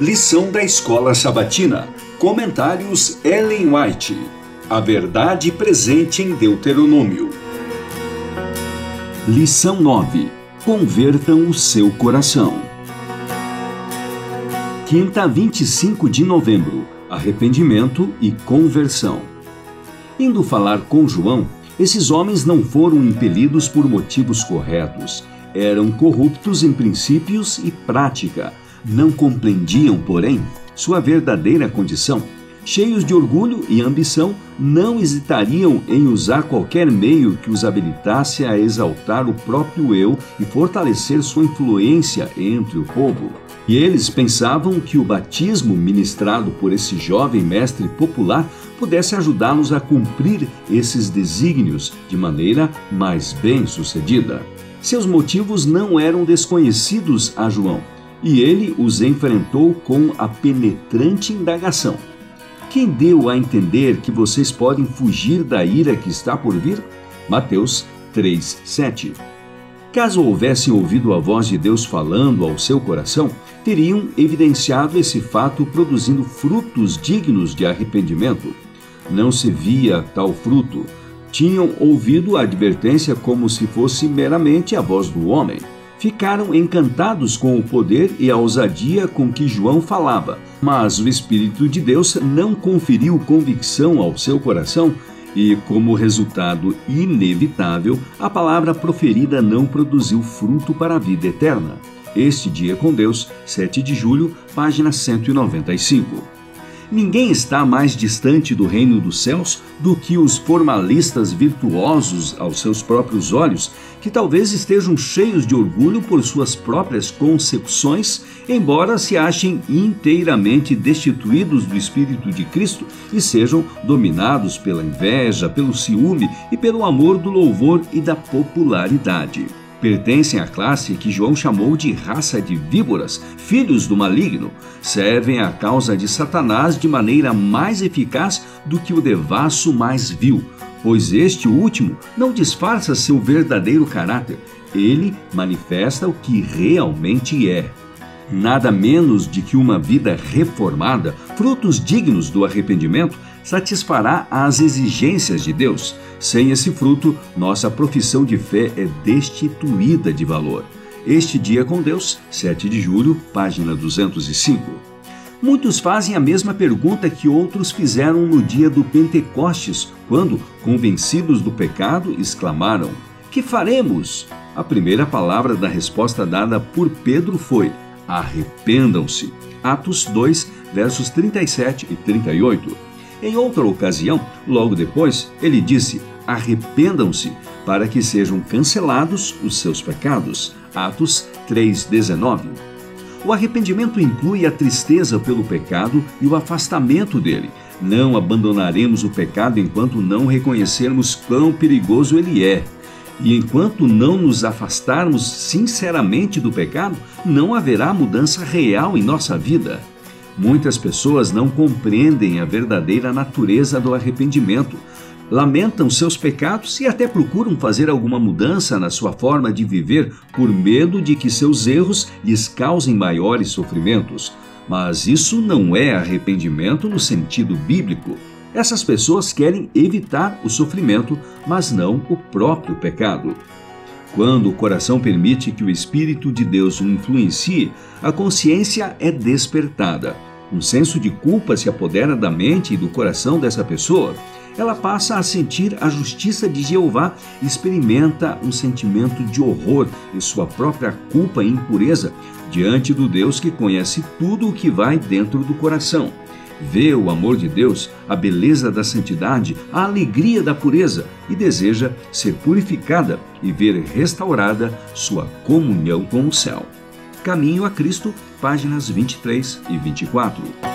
Lição da Escola Sabatina. Comentários Ellen White. A verdade presente em Deuteronômio. Lição 9. Convertam o seu coração. Quinta, 25 de novembro. Arrependimento e conversão. Indo falar com João, esses homens não foram impelidos por motivos corretos. Eram corruptos em princípios e prática não compreendiam, porém, sua verdadeira condição. Cheios de orgulho e ambição, não hesitariam em usar qualquer meio que os habilitasse a exaltar o próprio eu e fortalecer sua influência entre o povo. E eles pensavam que o batismo ministrado por esse jovem mestre popular pudesse ajudá-los a cumprir esses desígnios de maneira mais bem-sucedida. Seus motivos não eram desconhecidos a João e ele os enfrentou com a penetrante indagação: Quem deu a entender que vocês podem fugir da ira que está por vir? Mateus 3:7. Caso houvessem ouvido a voz de Deus falando ao seu coração, teriam evidenciado esse fato produzindo frutos dignos de arrependimento. Não se via tal fruto. Tinham ouvido a advertência como se fosse meramente a voz do homem ficaram encantados com o poder e a ousadia com que João falava, mas o Espírito de Deus não conferiu convicção ao seu coração e, como resultado inevitável, a palavra proferida não produziu fruto para a vida eterna. Este Dia com Deus, 7 de julho, página 195. Ninguém está mais distante do reino dos céus do que os formalistas virtuosos aos seus próprios olhos, que talvez estejam cheios de orgulho por suas próprias concepções, embora se achem inteiramente destituídos do Espírito de Cristo e sejam dominados pela inveja, pelo ciúme e pelo amor do louvor e da popularidade pertencem à classe que João chamou de raça de víboras, filhos do maligno, servem à causa de Satanás de maneira mais eficaz do que o devasso mais vil, pois este último não disfarça seu verdadeiro caráter, ele manifesta o que realmente é. Nada menos de que uma vida reformada, frutos dignos do arrependimento, satisfará as exigências de Deus. Sem esse fruto, nossa profissão de fé é destituída de valor. Este Dia com Deus, 7 de julho, página 205. Muitos fazem a mesma pergunta que outros fizeram no dia do Pentecostes, quando, convencidos do pecado, exclamaram: Que faremos? A primeira palavra da resposta dada por Pedro foi: Arrependam-se. Atos 2, versos 37 e 38. Em outra ocasião, logo depois, ele disse: Arrependam-se para que sejam cancelados os seus pecados. Atos 3,19. O arrependimento inclui a tristeza pelo pecado e o afastamento dele. Não abandonaremos o pecado enquanto não reconhecermos quão perigoso ele é. E enquanto não nos afastarmos sinceramente do pecado, não haverá mudança real em nossa vida. Muitas pessoas não compreendem a verdadeira natureza do arrependimento, lamentam seus pecados e até procuram fazer alguma mudança na sua forma de viver por medo de que seus erros lhes causem maiores sofrimentos. Mas isso não é arrependimento no sentido bíblico. Essas pessoas querem evitar o sofrimento, mas não o próprio pecado. Quando o coração permite que o Espírito de Deus o influencie, a consciência é despertada um senso de culpa se apodera da mente e do coração dessa pessoa. Ela passa a sentir a justiça de Jeová e experimenta um sentimento de horror em sua própria culpa e impureza diante do Deus que conhece tudo o que vai dentro do coração. Vê o amor de Deus, a beleza da santidade, a alegria da pureza e deseja ser purificada e ver restaurada sua comunhão com o céu. Caminho a Cristo, páginas 23 e 24.